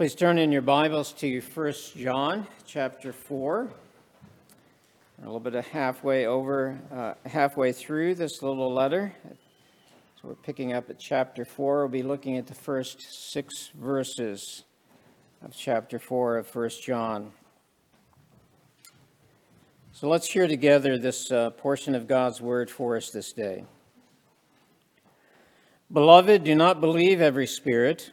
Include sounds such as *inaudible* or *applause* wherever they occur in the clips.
Please turn in your Bibles to 1 John chapter 4. We're a little bit of halfway over, uh, halfway through this little letter. So we're picking up at chapter 4. We'll be looking at the first six verses of chapter 4 of 1 John. So let's hear together this uh, portion of God's word for us this day. Beloved, do not believe every spirit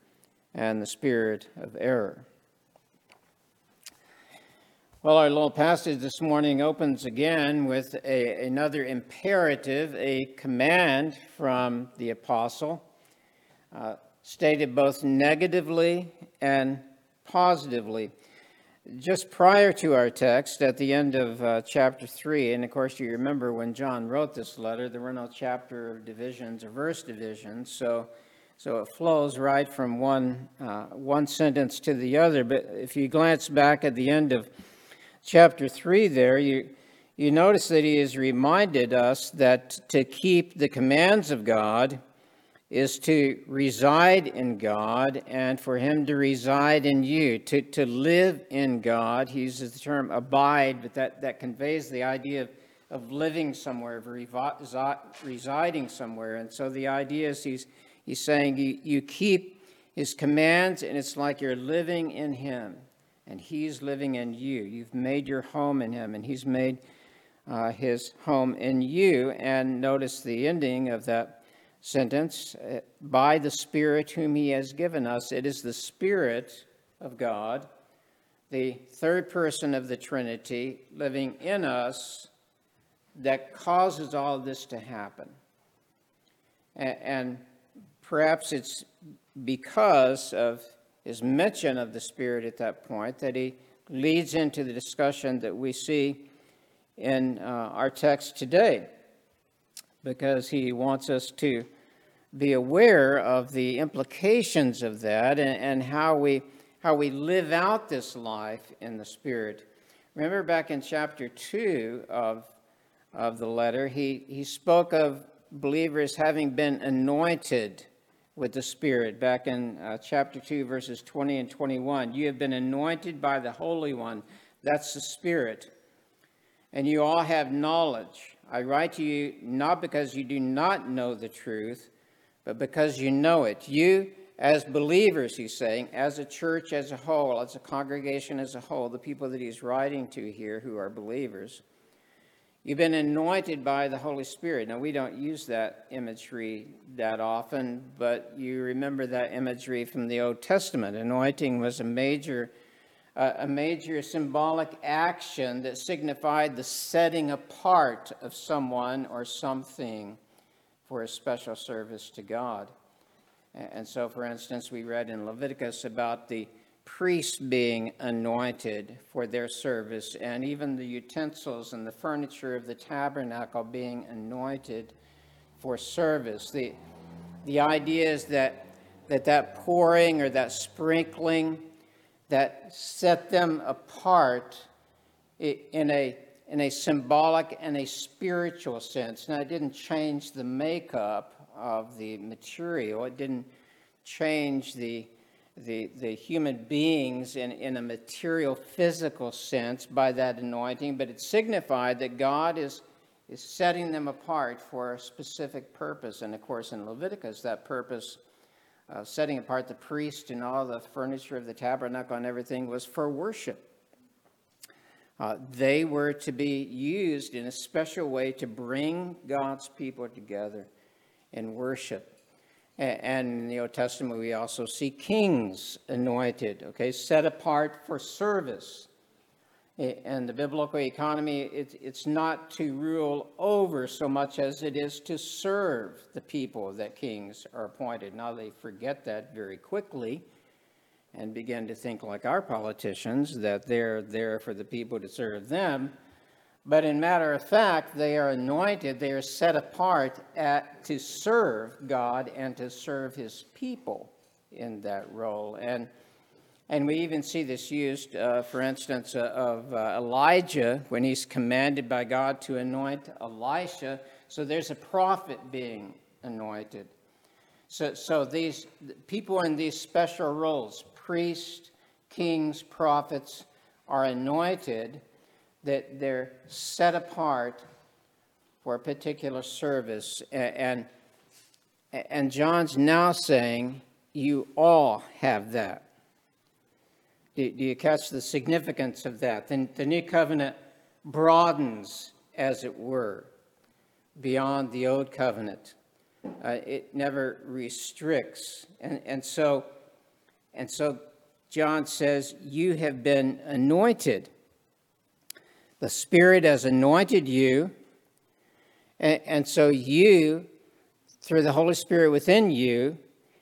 and the spirit of error. Well, our little passage this morning opens again with a, another imperative, a command from the apostle, uh, stated both negatively and positively. Just prior to our text, at the end of uh, chapter 3, and of course, you remember when John wrote this letter, there were no chapter divisions or verse divisions, so so it flows right from one, uh, one sentence to the other. But if you glance back at the end of chapter 3 there, you, you notice that he has reminded us that to keep the commands of God is to reside in God and for him to reside in you, to, to live in God. He uses the term abide, but that, that conveys the idea of, of living somewhere, of residing somewhere. And so the idea is he's He's saying you, you keep his commands, and it's like you're living in him, and he's living in you. You've made your home in him, and he's made uh, his home in you. And notice the ending of that sentence uh, by the Spirit whom he has given us. It is the Spirit of God, the third person of the Trinity, living in us that causes all this to happen. And, and Perhaps it's because of his mention of the Spirit at that point that he leads into the discussion that we see in uh, our text today, because he wants us to be aware of the implications of that and, and how we how we live out this life in the Spirit. Remember back in chapter 2 of, of the letter, he, he spoke of believers having been anointed with the Spirit back in uh, chapter 2, verses 20 and 21. You have been anointed by the Holy One. That's the Spirit. And you all have knowledge. I write to you not because you do not know the truth, but because you know it. You, as believers, he's saying, as a church as a whole, as a congregation as a whole, the people that he's writing to here who are believers, You've been anointed by the Holy Spirit. Now, we don't use that imagery that often, but you remember that imagery from the Old Testament. Anointing was a major, uh, a major symbolic action that signified the setting apart of someone or something for a special service to God. And so, for instance, we read in Leviticus about the priests being anointed for their service, and even the utensils and the furniture of the tabernacle being anointed for service. The, the idea is that, that that pouring or that sprinkling that set them apart in a, in a symbolic and a spiritual sense. Now, it didn't change the makeup of the material, it didn't change the the, the human beings in, in a material, physical sense by that anointing, but it signified that God is, is setting them apart for a specific purpose. And of course, in Leviticus, that purpose uh, setting apart the priest and all the furniture of the tabernacle and everything was for worship. Uh, they were to be used in a special way to bring God's people together in worship. And in the Old Testament, we also see kings anointed, okay, set apart for service. And the biblical economy, it's not to rule over so much as it is to serve the people that kings are appointed. Now they forget that very quickly and begin to think like our politicians that they're there for the people to serve them. But in matter of fact, they are anointed, they are set apart at, to serve God and to serve his people in that role. And, and we even see this used, uh, for instance, uh, of uh, Elijah when he's commanded by God to anoint Elisha. So there's a prophet being anointed. So, so these people in these special roles, priests, kings, prophets, are anointed that they're set apart for a particular service. And, and John's now saying, You all have that. Do, do you catch the significance of that? The, the new covenant broadens, as it were, beyond the old covenant. Uh, it never restricts. And, and, so, and so John says, You have been anointed the Spirit has anointed you, and, and so you, through the Holy Spirit within you,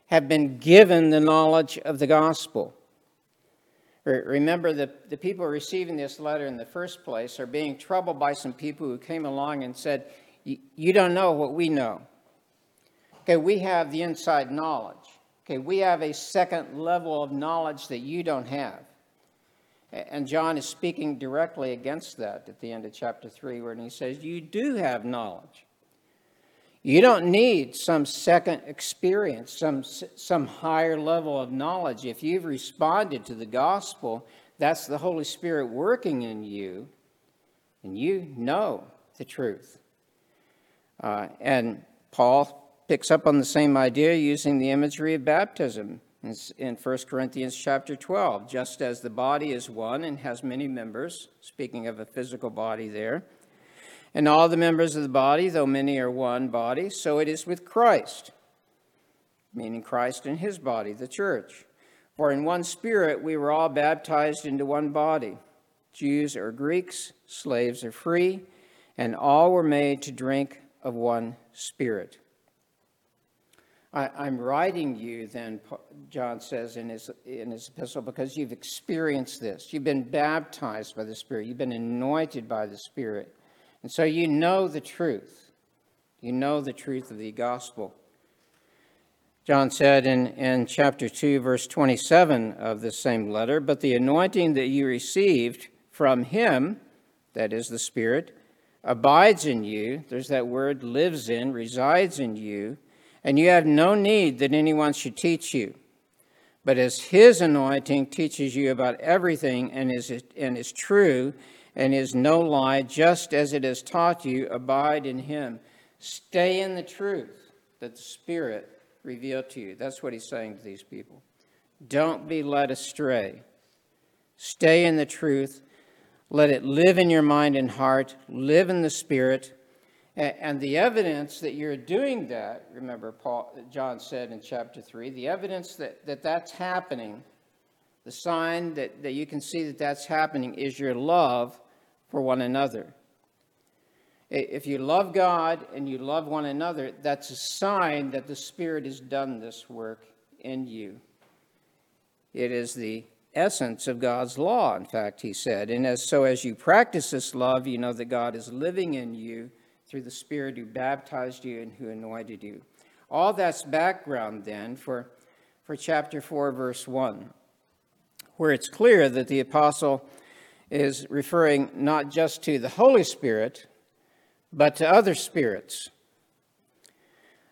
have been given the knowledge of the gospel. Remember, the, the people receiving this letter in the first place are being troubled by some people who came along and said, You don't know what we know. Okay, we have the inside knowledge. Okay, we have a second level of knowledge that you don't have. And John is speaking directly against that at the end of chapter 3, where he says, You do have knowledge. You don't need some second experience, some, some higher level of knowledge. If you've responded to the gospel, that's the Holy Spirit working in you, and you know the truth. Uh, and Paul picks up on the same idea using the imagery of baptism in 1 Corinthians chapter 12, just as the body is one and has many members, speaking of a physical body there, and all the members of the body, though many are one body, so it is with Christ, meaning Christ and his body, the church. For in one spirit we were all baptized into one body, Jews or Greeks, slaves or free, and all were made to drink of one spirit. I, am writing you, then, John says in his, in his epistle, because you've experienced this. You've been baptized by the Spirit, you've been anointed by the Spirit. And so you know the truth. You know the truth of the gospel. John said in, in chapter 2, verse 27 of the same letter, But the anointing that you received from him, that is the Spirit, abides in you. There's that word lives in, resides in you and you have no need that anyone should teach you. But as his anointing teaches you about everything and is, and is true and is no lie, just as it has taught you, abide in him. Stay in the truth that the Spirit revealed to you. That's what he's saying to these people. Don't be led astray. Stay in the truth. Let it live in your mind and heart. Live in the Spirit and the evidence that you're doing that, remember, Paul, John said in chapter 3, the evidence that, that that's happening, the sign that, that you can see that that's happening is your love for one another. If you love God and you love one another, that's a sign that the Spirit has done this work in you. It is the essence of God's law, in fact, he said. And as so as you practice this love, you know that God is living in you through the Spirit who baptized you and who anointed you. All that's background then for, for chapter 4, verse 1, where it's clear that the apostle is referring not just to the Holy Spirit, but to other spirits.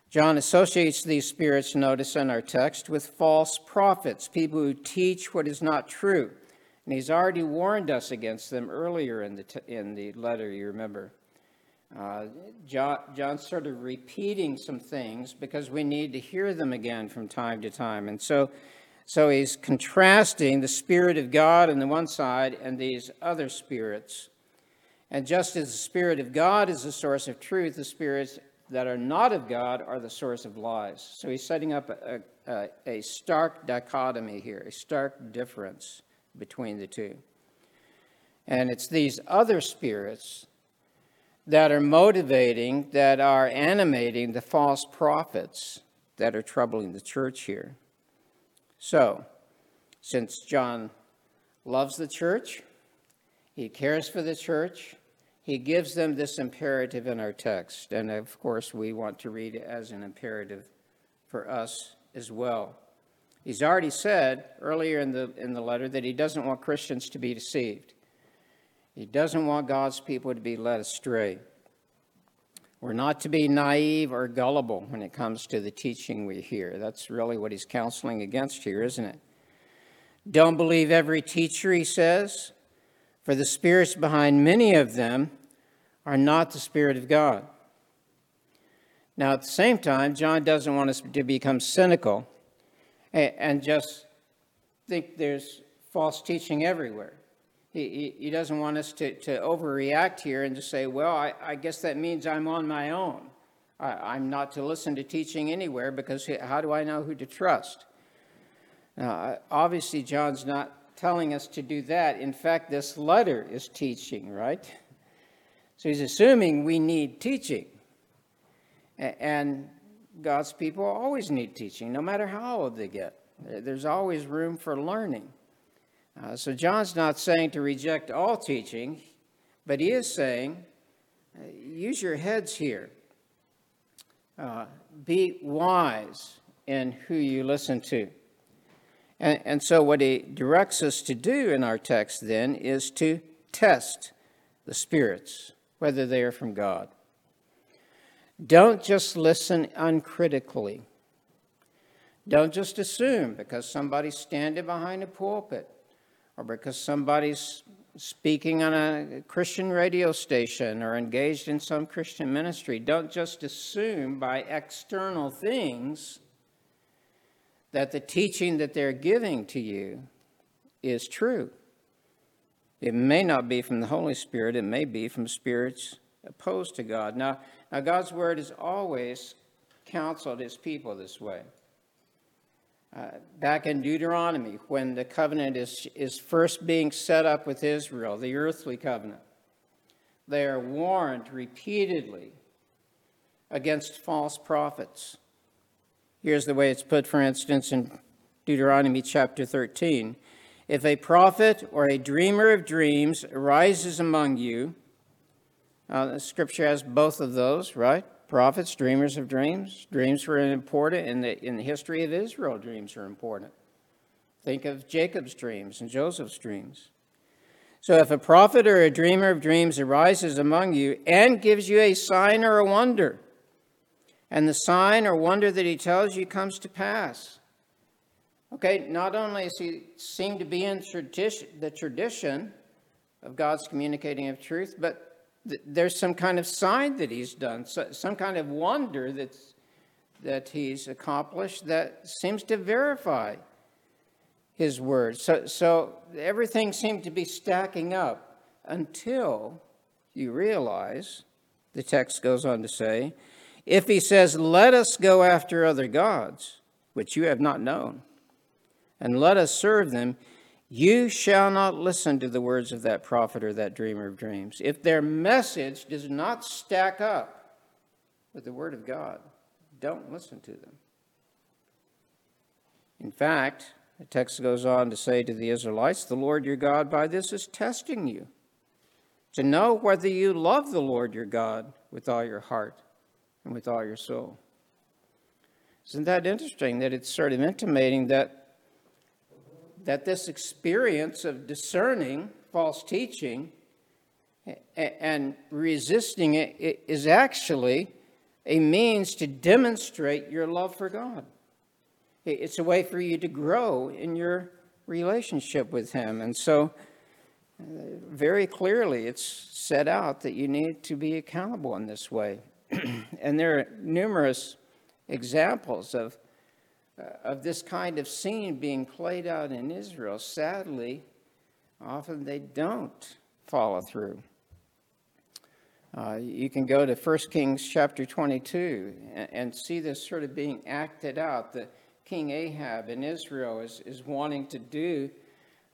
John associates these spirits, notice in our text, with false prophets, people who teach what is not true. And he's already warned us against them earlier in the, t- in the letter, you remember. Uh, John, sort of repeating some things because we need to hear them again from time to time. And so, so he's contrasting the Spirit of God on the one side and these other spirits. And just as the Spirit of God is the source of truth, the spirits that are not of God are the source of lies. So he's setting up a, a, a stark dichotomy here, a stark difference between the two. And it's these other spirits that are motivating, that are animating the false prophets that are troubling the church here. So, since John loves the church, he cares for the church, he gives them this imperative in our text. And of course, we want to read it as an imperative for us as well. He's already said earlier in the, in the letter that he doesn't want Christians to be deceived. He doesn't want God's people to be led astray. We're not to be naive or gullible when it comes to the teaching we hear. That's really what he's counseling against here, isn't it? Don't believe every teacher, he says, for the spirits behind many of them are not the Spirit of God. Now, at the same time, John doesn't want us to become cynical and just think there's false teaching everywhere. He, he, doesn't want us to, to overreact here and to say, well, I, I guess that means I'm on my own. I, am not to listen to teaching anywhere because how do I know who to trust? Now, obviously, John's not telling us to do that. In fact, this letter is teaching, right? So he's assuming we need teaching. And God's people always need teaching, no matter how old they get. There's always room for learning. Uh, so John's not saying to reject all teaching, but he is saying uh, use your heads here. Uh, be wise in who you listen to. And, and so, what he directs us to do in our text then is to test the spirits whether they are from God. Don't just listen uncritically. Don't just assume because somebody's standing behind a pulpit or because somebody's speaking on a Christian radio station or engaged in some Christian ministry. Don't just assume by external things that the teaching that they're giving to you is true. It may not be from the Holy Spirit, it may be from spirits opposed to God. Now, now God's word has always counseled his people this way. Uh, back in Deuteronomy, when the covenant is, is first being set up with Israel, the earthly covenant, they are warned repeatedly against false prophets. Here's the way it's put, for instance, in Deuteronomy chapter 13. If a prophet or a dreamer of dreams arises among you, uh, the scripture has both of those, right? Prophets, dreamers of dreams. Dreams were important in the, in the history of Israel, dreams are important. Think of Jacob's dreams and Joseph's dreams. So if a prophet or a dreamer of dreams arises among you and gives you a sign or a wonder, and the sign or wonder that he tells you comes to pass, Okay, not only does he seem to be in tradition, the tradition of God's communicating of truth, but th- there's some kind of sign that he's done, so, some kind of wonder that's, that he's accomplished that seems to verify his words. So, so everything seemed to be stacking up until you realize, the text goes on to say, if he says, Let us go after other gods, which you have not known and let us serve them, you shall not listen to the words of that prophet or that dreamer of dreams. If their message does not stack up with the word of God, don't listen to them. In fact, the text goes on to say to the Israelites, The Lord your God by this is testing you to know whether you love the Lord your God with all your heart and with all your soul. Isn't that interesting that it's sort of intimating that that this experience of discerning false teaching and resisting it is actually a means to demonstrate your love for God. It's a way for you to grow in your relationship with Him. And so very clearly, it's set out that you need to be accountable in this way. *clears throat* and there are numerous examples of, uh, of this kind of scene being played out in Israel. Sadly, often they don't follow through. Uh, you can go to 1 Kings chapter 22 and, and, see this sort of being acted out. The King Ahab in Israel is, is wanting to do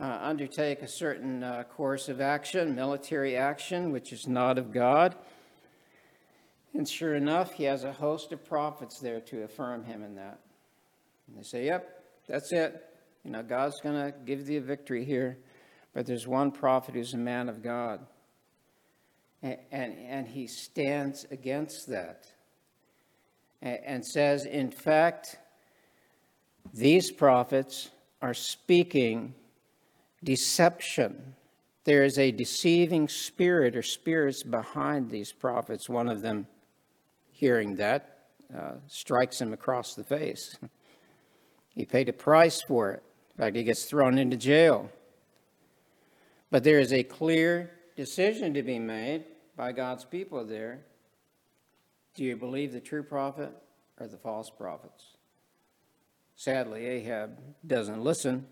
uh, undertake a certain uh, course of action, military action, which is not of God. And sure enough, he has a host of prophets there to affirm him in that. And they say, Yep, that's it. You know, God's going to give thee a victory here. But there's one prophet who's a man of God. And, and, and he stands against that and, and says, in fact, these prophets are speaking deception. There is a deceiving spirit or spirits behind these prophets. One of them, hearing that, uh, strikes him across the face. He paid a price for it. In fact, he gets thrown into jail. But there is a clear decision to be made by God's people there. Do you believe the true prophet or the false prophets? Sadly, Ahab doesn't listen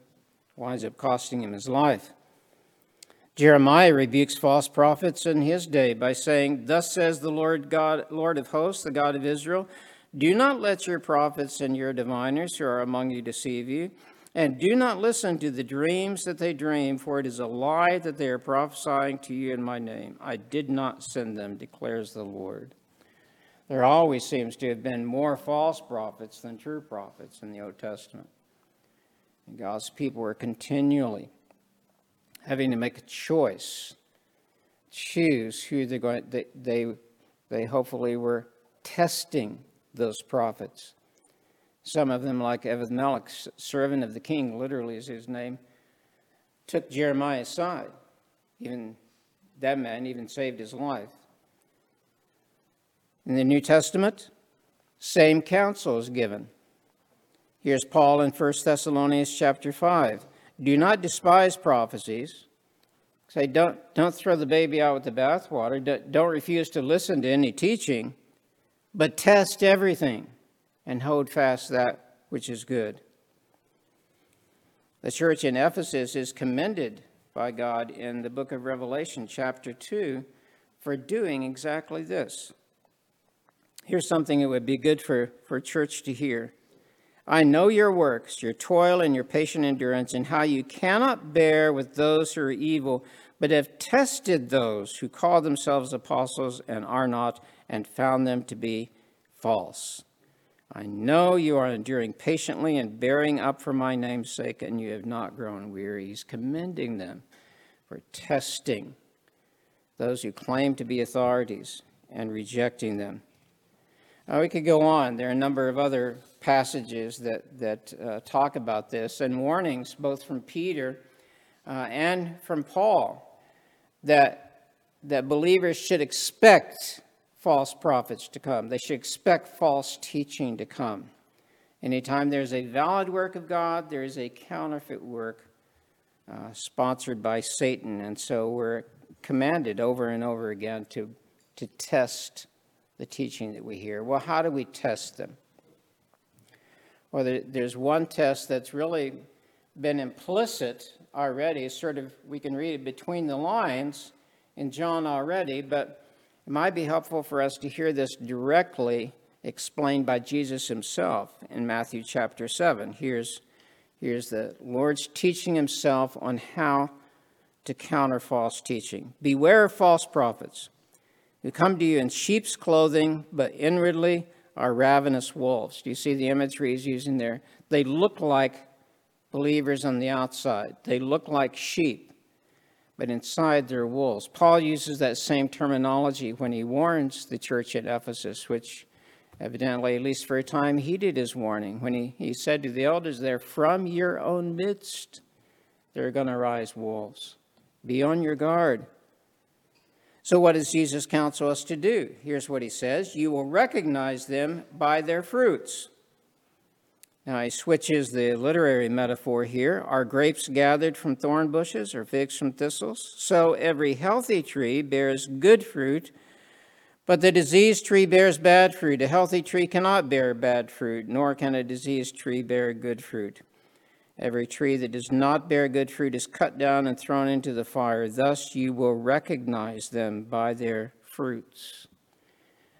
winds up costing him his life. Jeremiah rebukes false prophets in his day by saying, Thus says the Lord God, Lord of hosts, the God of Israel, do not let your prophets and your diviners who are among you deceive you, and do not listen to the dreams that they dream, for it is a lie that they are prophesying to you in my name. I did not send them, declares the Lord. There always seems to have been more false prophets than true prophets in the Old Testament. And God's people were continually having to make a choice, choose who they're going. They they, they hopefully were testing those prophets. Some of them, like Ebed-melech, servant of the king, literally is his name, took Jeremiah aside. Even that man even saved his life. In the New Testament, same counsel is given. Here's Paul in 1 Thessalonians chapter 5. Do not despise prophecies. Say, don't, don't throw the baby out with the bathwater. Don't refuse to listen to any teaching, but test everything and hold fast that which is good. The church in Ephesus is commended by God in the book of Revelation, chapter 2, for doing exactly this. Here's something that would be good for, for church to hear. I know your works, your toil and your patient endurance, and how you cannot bear with those who are evil, but have tested those who call themselves apostles and are not, and found them to be false. I know you are enduring patiently and bearing up for my name's sake, and you have not grown weary. He's commending them for testing those who claim to be authorities and rejecting them. Uh, we could go on. There are a number of other passages that, that uh, talk about this and warnings, both from Peter uh, and from Paul, that, that believers should expect false prophets to come. They should expect false teaching to come. Anytime there's a valid work of God, there is a counterfeit work uh, sponsored by Satan. And so we're commanded over and over again to, to test the teaching that we hear. Well, how do we test them? Well, there, there's one test that's really been implicit already, sort of, we can read it between the lines in John already, but it might be helpful for us to hear this directly explained by Jesus himself in Matthew chapter 7. Here's, here's the Lord's teaching himself on how to counter false teaching. Beware of false prophets who come to you in sheep's clothing, but inwardly are ravenous wolves. Do you see the imagery he's using there? They look like believers on the outside, they look like sheep, but inside they're wolves. Paul uses that same terminology when he warns the church at Ephesus, which evidently, at least for a time, heeded his warning when he, he said to the elders there, From your own midst there are going to rise wolves. Be on your guard. So, what does Jesus counsel us to do? Here's what he says You will recognize them by their fruits. Now he switches the literary metaphor here. Are grapes gathered from thorn bushes or figs from thistles? So every healthy tree bears good fruit, but the diseased tree bears bad fruit. A healthy tree cannot bear bad fruit, nor can a diseased tree bear good fruit. Every tree that does not bear good fruit is cut down and thrown into the fire. Thus you will recognize them by their fruits.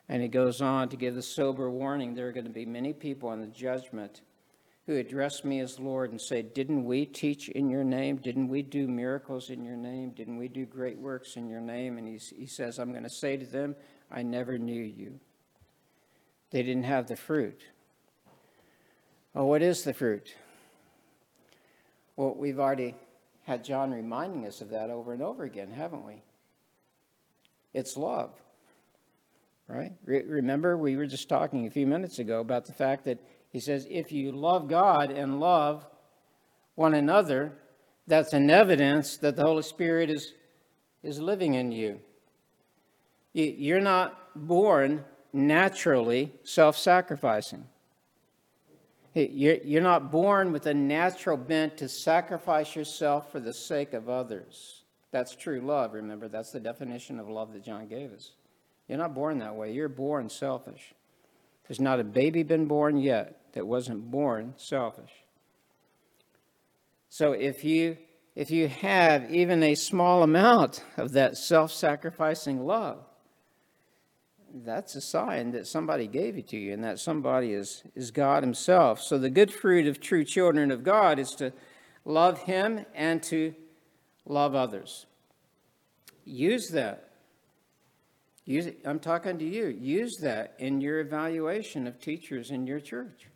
And he goes on to give the sober warning there are going to be many people in the judgment who address me as Lord and say, Didn't we teach in your name? Didn't we do miracles in your name? Didn't we do great works in your name? And he, he says, I'm going to say to them, I never knew you. They didn't have the fruit. Oh, what is the fruit? Well, we've already had John reminding us of that over and over again, haven't we? It's love, right? Re- remember, we were just talking a few minutes ago about the fact that he says, if you love God and love one another, that's an evidence that the Holy Spirit is, is living in you. You're not born naturally self sacrificing. You're not born with a natural bent to sacrifice yourself for the sake of others. That's true love, remember. That's the definition of love that John gave us. You're not born that way. You're born selfish. There's not a baby been born yet that wasn't born selfish. So if you if you have even a small amount of that self-sacrificing love, that's a sign that somebody gave it to you and that somebody is, is God Himself. So the good fruit of true children of God is to love Him and to love others. Use that. Use I'm talking to you. Use that in your evaluation of teachers in your church.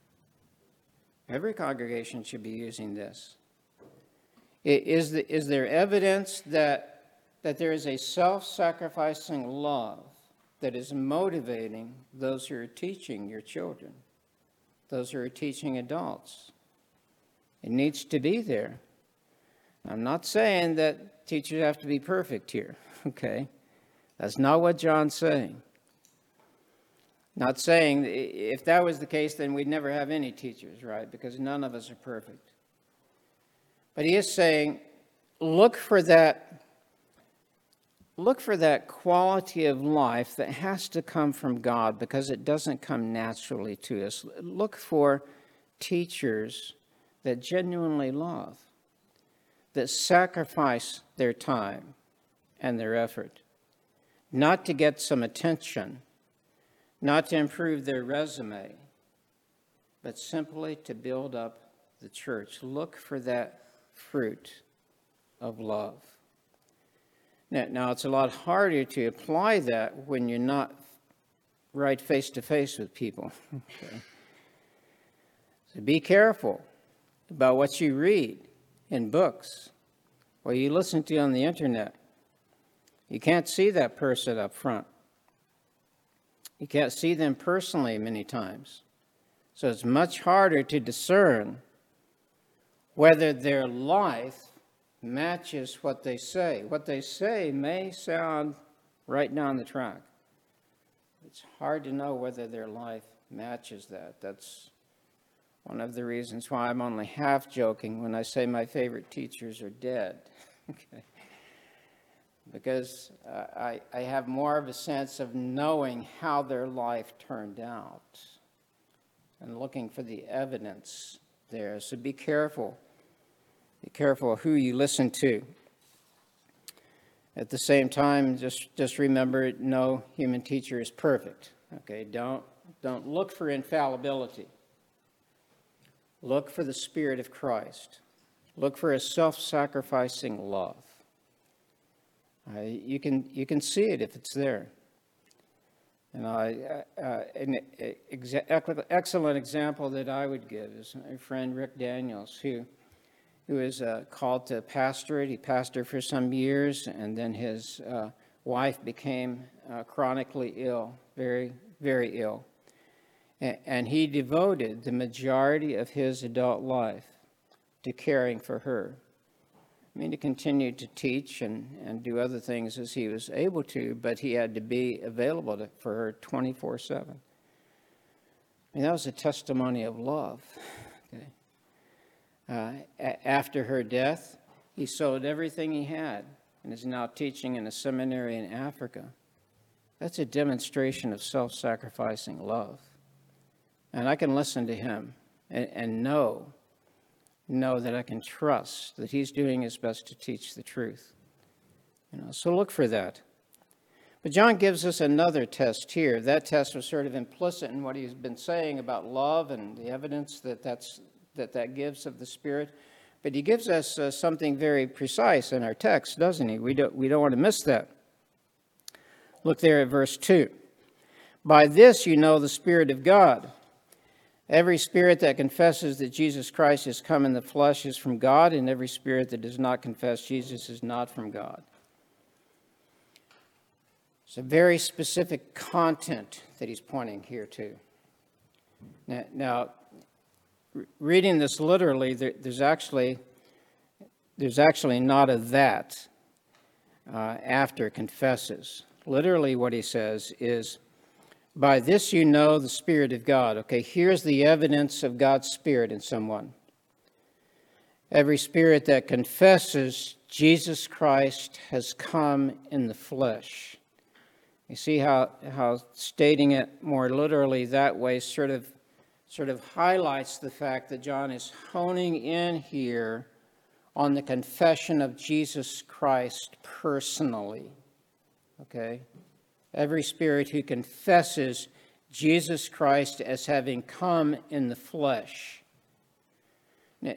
Every congregation should be using this. Is, the, is there evidence that, that there is a self sacrificing love that is motivating those who are teaching your children, those who are teaching adults? It needs to be there. I'm not saying that teachers have to be perfect here, *laughs* okay? That's not what John's saying. Not saying if that was the case, then we'd never have any teachers, right? Because none of us are perfect. But he is saying, look for that. Look for that quality of life that has to come from God because it doesn't come naturally to us. Look for teachers that genuinely love, that sacrifice their time and their effort, not to get some attention not to improve their resume, but simply to build up the church. Look for that fruit of love. Now, now it's a lot harder to apply that when you're not right face to face with people. *laughs* okay. So be careful about what you read in books or you listen to on the internet. You can't see that person up front. You can't see them personally many times. So it's much harder to discern whether their life matches what they say. What they say may sound right down the track. It's hard to know whether their life matches that. That's one of the reasons why I'm only half joking when I say my favorite teachers are dead. *laughs* okay because uh, I, I have more of a sense of knowing how their life turned out and looking for the evidence there. So be careful. Be careful who you listen to. At the same time, just, just remember no human teacher is perfect. Okay, don't, don't look for infallibility. Look for the Spirit of Christ. Look for a self sacrificing love. Uh, you, can, you can see it if it's there. Uh, uh, an exa- excellent example that I would give is my friend Rick Daniels, who, who is uh, called to pastorate. He pastored for some years, and then his uh, wife became uh, chronically ill, very, very ill. And he devoted the majority of his adult life to caring for her. I mean, he continued to teach and, and do other things as he was able to, but he had to be available to, for her 24 7. I mean, that was a testimony of love uh, a- after her death. He sold everything he had and is now teaching in a seminary in Africa. That's a demonstration of self sacrificing love. And I can listen to him and, and know, know that I can trust that he's doing his best to teach the truth. You know, so look for that. But John gives us another test here. That test was sort of implicit in what he's been saying about love and the evidence that that's, that, that gives of the Spirit. But he gives us uh, something very precise in our text, doesn't he? We don't, we don't want to miss that. Look there at verse 2. By this you know the Spirit of God. Every spirit that confesses that Jesus Christ has come in the flesh is from God, and every spirit that does not confess Jesus is not from God. It's a very specific content that he's pointing here to. Now, now reading this literally, there, there's actually there's actually not a that uh, after confesses. Literally, what he says is, "By this you know the Spirit of God." Okay, here's the evidence of God's Spirit in someone. Every spirit that confesses Jesus Christ has come in the flesh. You see how, how stating it more literally that way sort of sort of highlights the fact that John is honing in here on the confession of Jesus Christ personally. Okay? Every spirit who confesses Jesus Christ as having come in the flesh.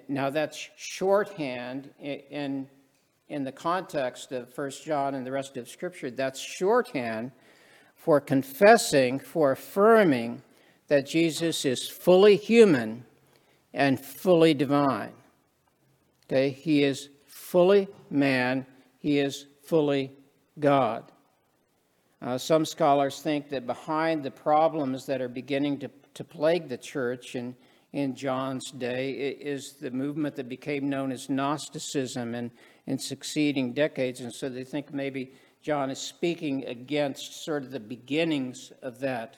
Now, that's shorthand in, in the context of 1 John and the rest of Scripture. That's shorthand for confessing, for affirming that Jesus is fully human and fully divine. Okay, he is fully man, he is fully God. Uh, some scholars think that behind the problems that are beginning to, to plague the church in, in John's day is the movement that became known as Gnosticism in, in succeeding decades. And so they think maybe John is speaking against sort of the beginnings of that.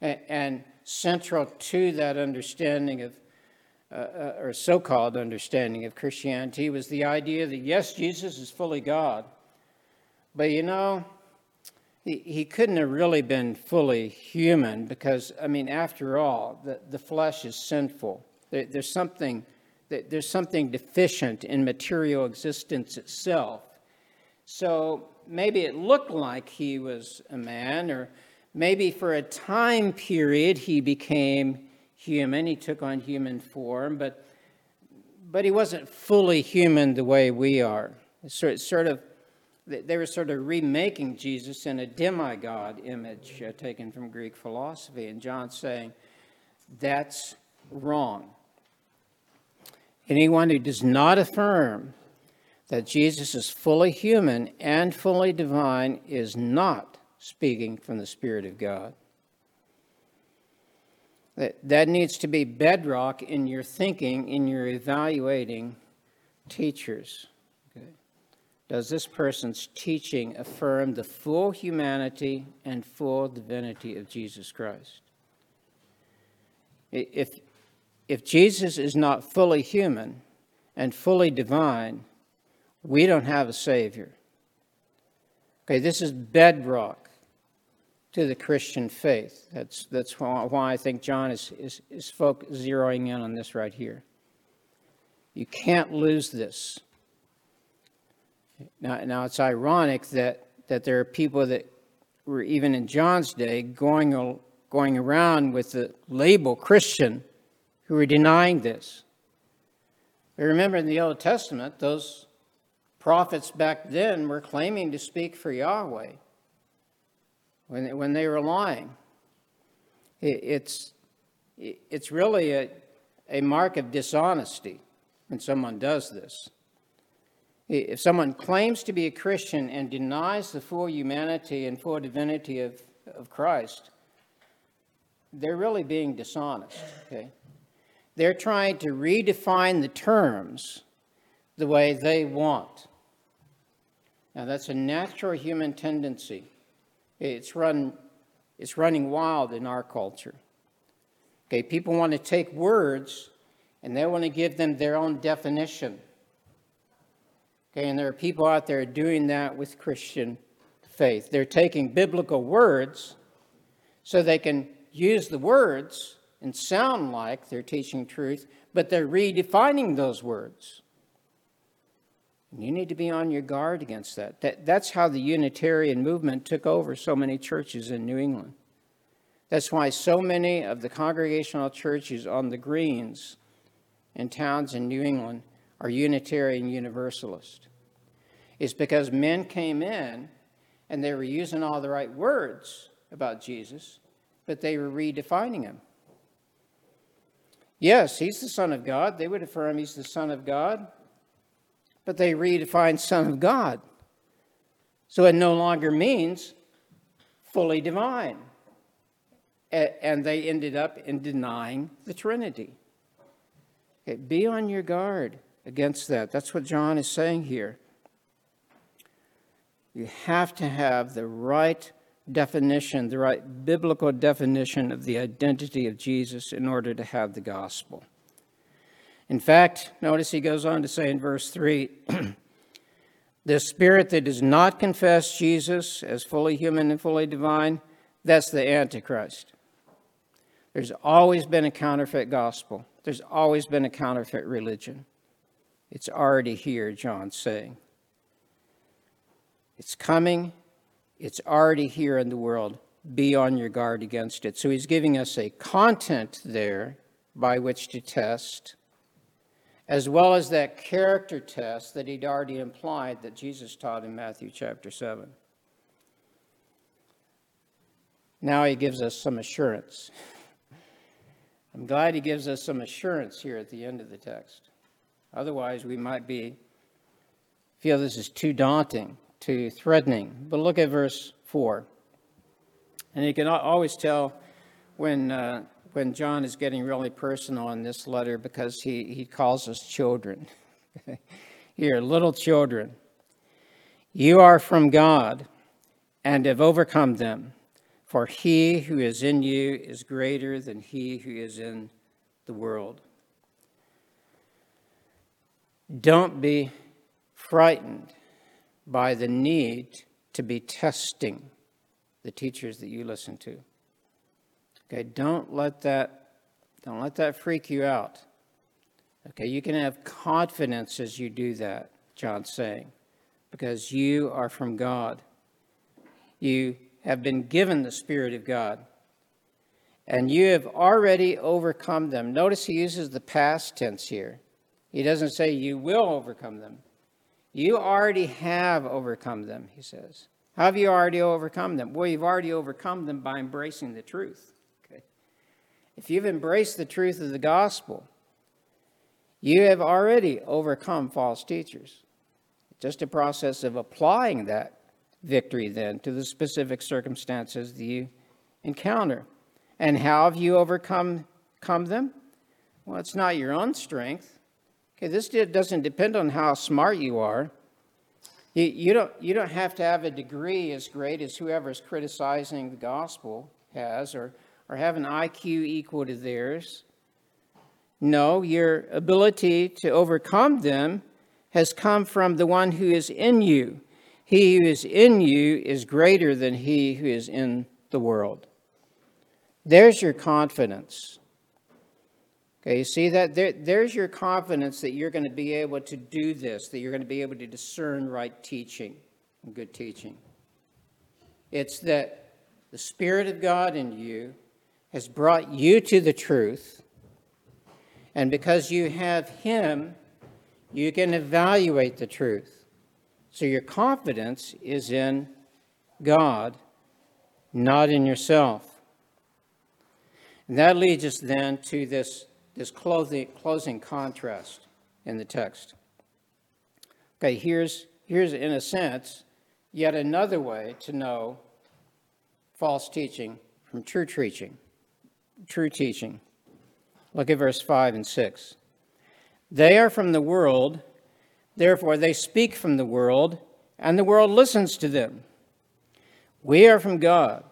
And central to that understanding of, uh, uh, or so called understanding of Christianity, was the idea that yes, Jesus is fully God, but you know, he, couldn't have really been fully human because, I mean, after all, the, the flesh is sinful. There, there's, something, there's something deficient in material existence itself. So maybe it looked like he was a man, or maybe for a time period he became human. He took on human form, but, but he wasn't fully human the way we are. Sort, sort of, they were sort of remaking Jesus in a demigod image uh, taken from Greek philosophy. And John's saying that's wrong. Anyone who does not affirm that Jesus is fully human and fully divine is not speaking from the Spirit of God. That, that needs to be bedrock in your thinking, in your evaluating teachers. Does this person's teaching affirm the full humanity and full divinity of Jesus Christ? If, if Jesus is not fully human and fully divine, we don't have a Savior. Okay, this is bedrock to the Christian faith. That's, that's why I think John is, is, is zeroing in on this right here. You can't lose this. Now, now it's ironic that, that there are people that were even in John's day going, going around with the label Christian who were denying this. But remember in the Old Testament, those prophets back then were claiming to speak for Yahweh when they, when they were lying. It, it's, it's really a, a mark of dishonesty when someone does this. If someone claims to be a Christian and denies the full humanity and full divinity of, of Christ, they're really being dishonest. Okay? They're trying to redefine the terms the way they want. Now, that's a natural human tendency. It's, run, it's running wild in our culture. Okay, people want to take words and they want to give them their own definition. Okay, and there are people out there doing that with Christian faith. They're taking biblical words so they can use the words and sound like they're teaching truth, but they're redefining those words. And you need to be on your guard against that. that. That's how the Unitarian movement took over so many churches in New England. That's why so many of the congregational churches on the greens in towns in New England are Unitarian Universalist. It's because men came in and they were using all the right words about Jesus, but they were redefining him. Yes, he's the Son of God. They would affirm he's the Son of God, but they redefined Son of God. So it no longer means fully divine. And they ended up in denying the Trinity. Okay, be on your guard against that. That's what John is saying here. You have to have the right definition, the right biblical definition of the identity of Jesus in order to have the gospel. In fact, notice he goes on to say in verse 3 *clears throat* the spirit that does not confess Jesus as fully human and fully divine, that's the Antichrist. There's always been a counterfeit gospel, there's always been a counterfeit religion. It's already here, John's saying. It's coming, it's already here in the world. Be on your guard against it. So he's giving us a content there by which to test, as well as that character test that he'd already implied that Jesus taught in Matthew chapter 7. Now he gives us some assurance. *laughs* I'm glad he gives us some assurance here at the end of the text. Otherwise, we might be feel this is too daunting too threatening. But look at verse 4. And you can always tell when, uh, when John is getting really personal in this letter because he, he calls us children. *laughs* Here, little children, you are from God and have overcome them, for he who is in you is greater than he who is in the world. Don't be frightened by the need to be testing the teachers that you listen to. Okay, don't let that don't let that freak you out. Okay, you can have confidence as you do that, John's saying, because you are from God. You have been given the Spirit of God, and you have already overcome them. Notice he uses the past tense here. He doesn't say you will overcome them. You already have overcome them, he says. How have you already overcome them? Well, you've already overcome them by embracing the truth. Okay? If you've embraced the truth of the gospel, you have already overcome false teachers. Just a process of applying that victory then to the specific circumstances that you encounter. And how have you overcome come them? Well, it's not your own strength. Okay, this doesn't depend on how smart you are. You, you, don't, you don't have to have a degree as great as whoever's criticizing the gospel has or, or have an IQ equal to theirs. No, your ability to overcome them has come from the one who is in you. He who is in you is greater than he who is in the world. There's your confidence. Okay, you see that? There, there's your confidence that you're going to be able to do this, that you're going to be able to discern right teaching and good teaching. It's that the Spirit of God in you has brought you to the truth, and because you have Him, you can evaluate the truth. So your confidence is in God, not in yourself. And that leads us then to this this closing, closing contrast in the text. Okay, here's, here's, in a sense, yet another way to know false teaching from true teaching. True teaching. Look at verse 5 and 6. They are from the world, therefore they speak from the world, and the world listens to them. We are from God.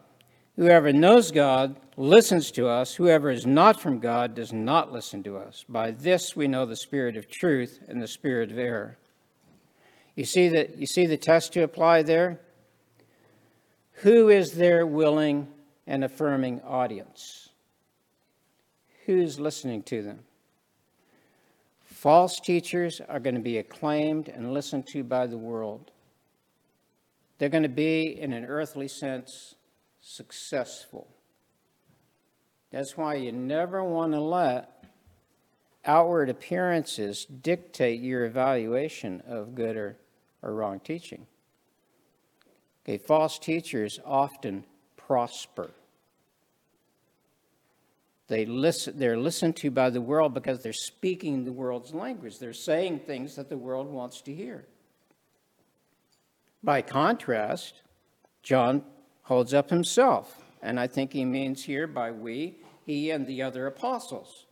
Whoever knows God listens to us. Whoever is not from God does not listen to us. By this we know the spirit of truth and the spirit of error. You see that you see the test to apply there? Who is their willing and affirming audience? Who's listening to them? False teachers are going to be acclaimed and listened to by the world. They're going to be, in an earthly sense, successful. That's why you never want to let outward appearances dictate your evaluation of good or, or wrong teaching. Okay, false teachers often prosper. They listen, they're listened to by the world because they're speaking the world's language. They're saying things that the world wants to hear. By contrast, John holds up himself, and I think he means here by we, he and the other apostles.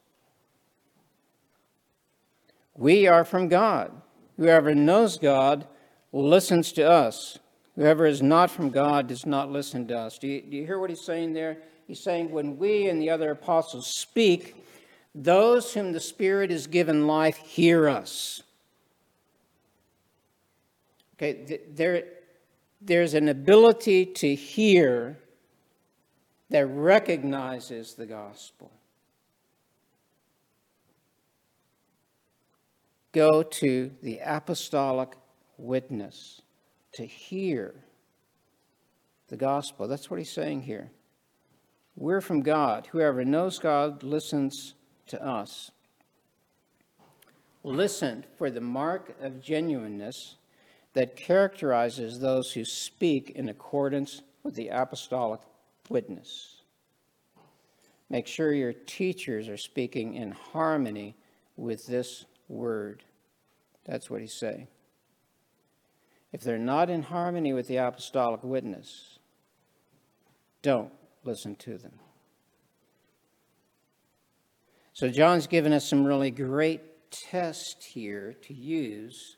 We are from God. Whoever knows God listens to us. Whoever is not from God does not listen to us. Do you, do you hear what he's saying there? He's saying, when we and the other apostles speak, those whom the Spirit has given life hear us. Okay, there, there's an ability to hear that recognizes the gospel. Go to the apostolic witness to hear the gospel. That's what he's saying here. We're from God. Whoever knows God listens to us. Listen for the mark of genuineness that characterizes those who speak in accordance with the apostolic witness. Make sure your teachers are speaking in harmony with this word. That's what he's saying. If they're not in harmony with the apostolic witness, don't listen to them. So, John's given us some really great tests here to use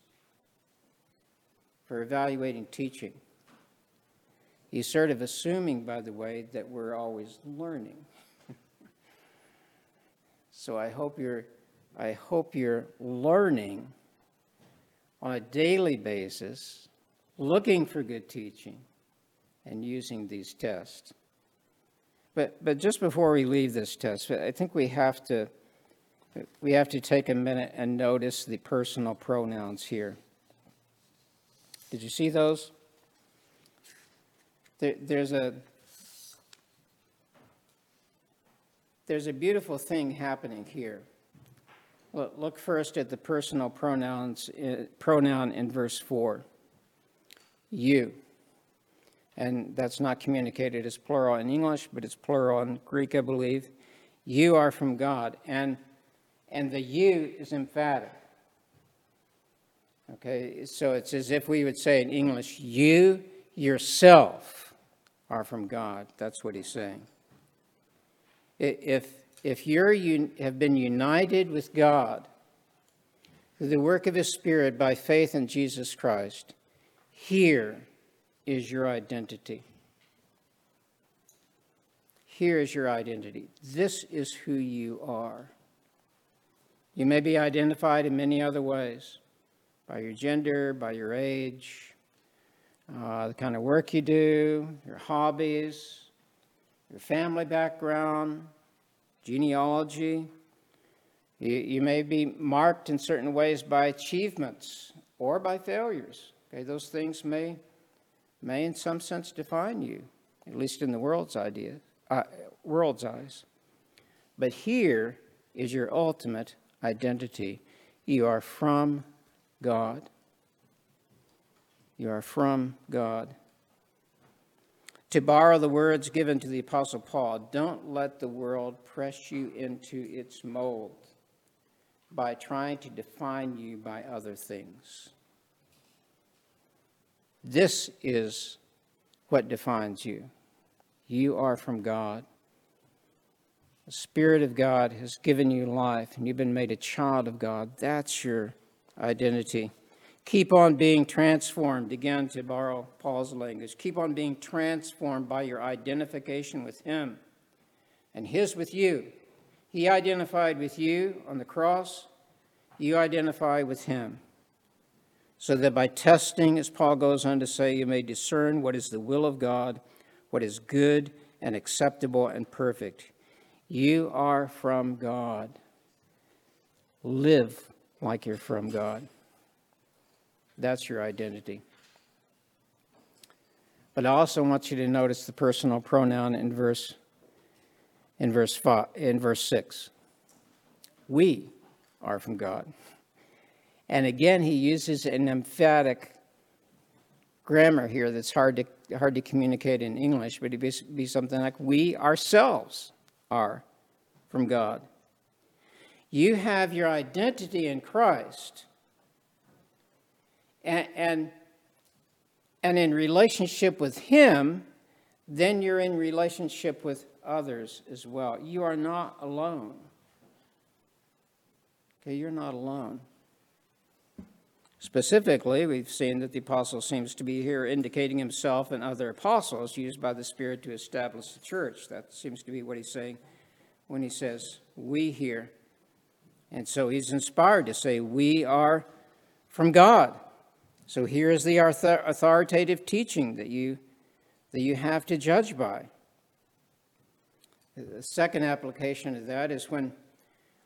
for evaluating teaching. He's sort of assuming, by the way, that we're always learning. *laughs* so I hope you're, I hope you're learning on a daily basis, looking for good teaching, and using these tests. But, but just before we leave this test, I think we have to we have to take a minute and notice the personal pronouns here. Did you see those? There, there's a there's a beautiful thing happening here. Look, first at the personal pronouns uh, pronoun in verse four. You and that's not communicated as plural in English, but it's plural in Greek, I believe. You are from God, and and the you is emphatic. Okay, so it's as if we would say in English, you yourself are from God. That's what he's saying. If if you have been united with God through the work of His Spirit by faith in Jesus Christ, here is your identity. Here is your identity. This is who you are. You may be identified in many other ways by your gender, by your age, uh, the kind of work you do, your hobbies, your family background, genealogy. You, you may be marked in certain ways by achievements or by failures. Okay, those things may may in some sense define you, at least in the world's idea, uh, world's eyes. But here is your ultimate identity. You are from God. You are from God. To borrow the words given to the Apostle Paul, don't let the world press you into its mold by trying to define you by other things. This is what defines you. You are from God. The Spirit of God has given you life, and you've been made a child of God. That's your identity. Keep on being transformed, again, to borrow Paul's language. Keep on being transformed by your identification with Him. and his with you. He identified with you on the cross, you identify with him. So that by testing, as Paul goes on to say, you may discern what is the will of God, what is good and acceptable and perfect. You are from God. Live like you're from God. That's your identity. But I also want you to notice the personal pronoun in verse in verse five, in verse 6. We are from God. And again he uses an emphatic grammar here that's hard to hard to communicate in English, but it be, be something like we ourselves are from God. You have your identity in Christ. And, and, and in relationship with Him, then you're in relationship with others as well. You are not alone. Okay, you're not alone. Specifically, we've seen that the apostle seems to be here indicating himself and other apostles used by the Spirit to establish the church. That seems to be what he's saying when he says, We here. And so he's inspired to say, We are from God. So here is the authoritative teaching that you, that you have to judge by. The second application of that is when,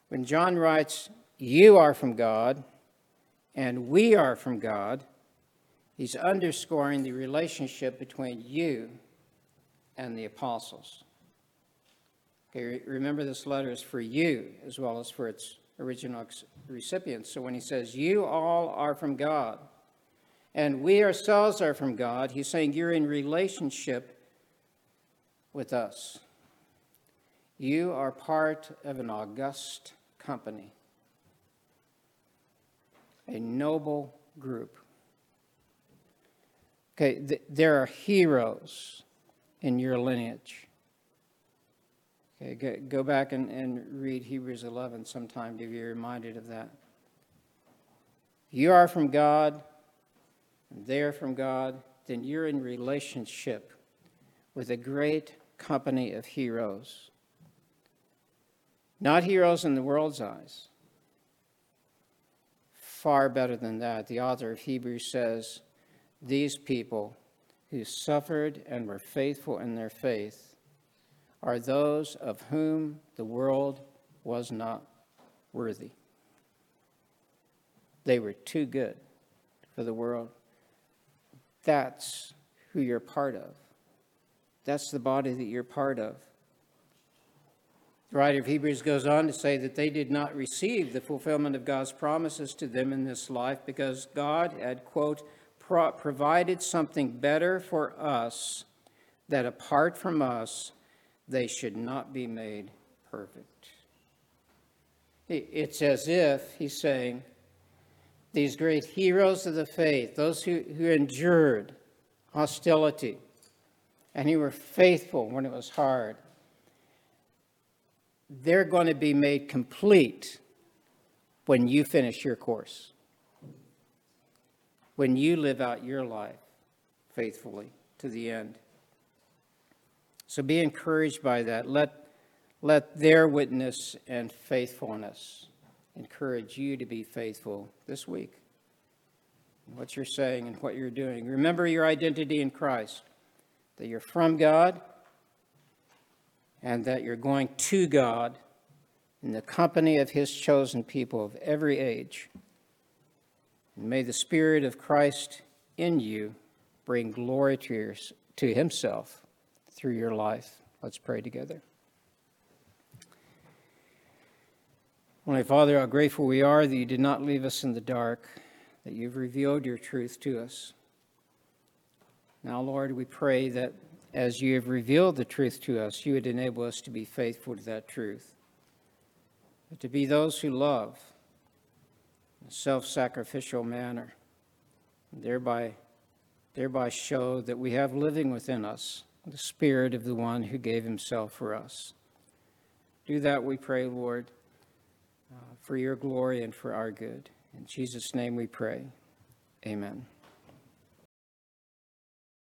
when John writes, You are from God, and we are from God, he's underscoring the relationship between you and the apostles. Okay, remember this letter is for you as well as for its original recipients. So when he says, You all are from God, and we ourselves are from God, he's saying you're in relationship with us. You are part of an august company, a noble group. Okay, th- there are heroes in your lineage. Okay, go, go back and, and read Hebrews 11 sometime to be reminded of that. You are from God, and they are from God, then you're in relationship with a great company of heroes. Not heroes in the world's eyes. Far better than that. The author of Hebrews says, These people who suffered and were faithful in their faith are those of whom the world was not worthy. They were too good for the world. That's who you're part of. That's the body that you're part of. The writer of Hebrews goes on to say that they did not receive the fulfillment of God's promises to them in this life because God had, quote, pro- provided something better for us that apart from us, they should not be made perfect. It's as if he's saying, these great heroes of the faith, those who, who endured hostility and who were faithful when it was hard, they're going to be made complete when you finish your course, when you live out your life faithfully to the end. So be encouraged by that. Let, let their witness and faithfulness encourage you to be faithful this week. What you're saying and what you're doing. Remember your identity in Christ that you're from God and that you're going to God in the company of His chosen people of every age. And may the Spirit of Christ in you bring glory to, your, to Himself through your life. Let's pray together. Holy Father, how grateful we are that you did not leave us in the dark, that you've revealed your truth to us. Now, Lord, we pray that as you have revealed the truth to us, you would enable us to be faithful to that truth, but to be those who love in a self sacrificial manner, thereby, thereby show that we have living within us the Spirit of the one who gave himself for us. Do that, we pray, Lord, for your glory and for our good. In Jesus' name we pray. Amen.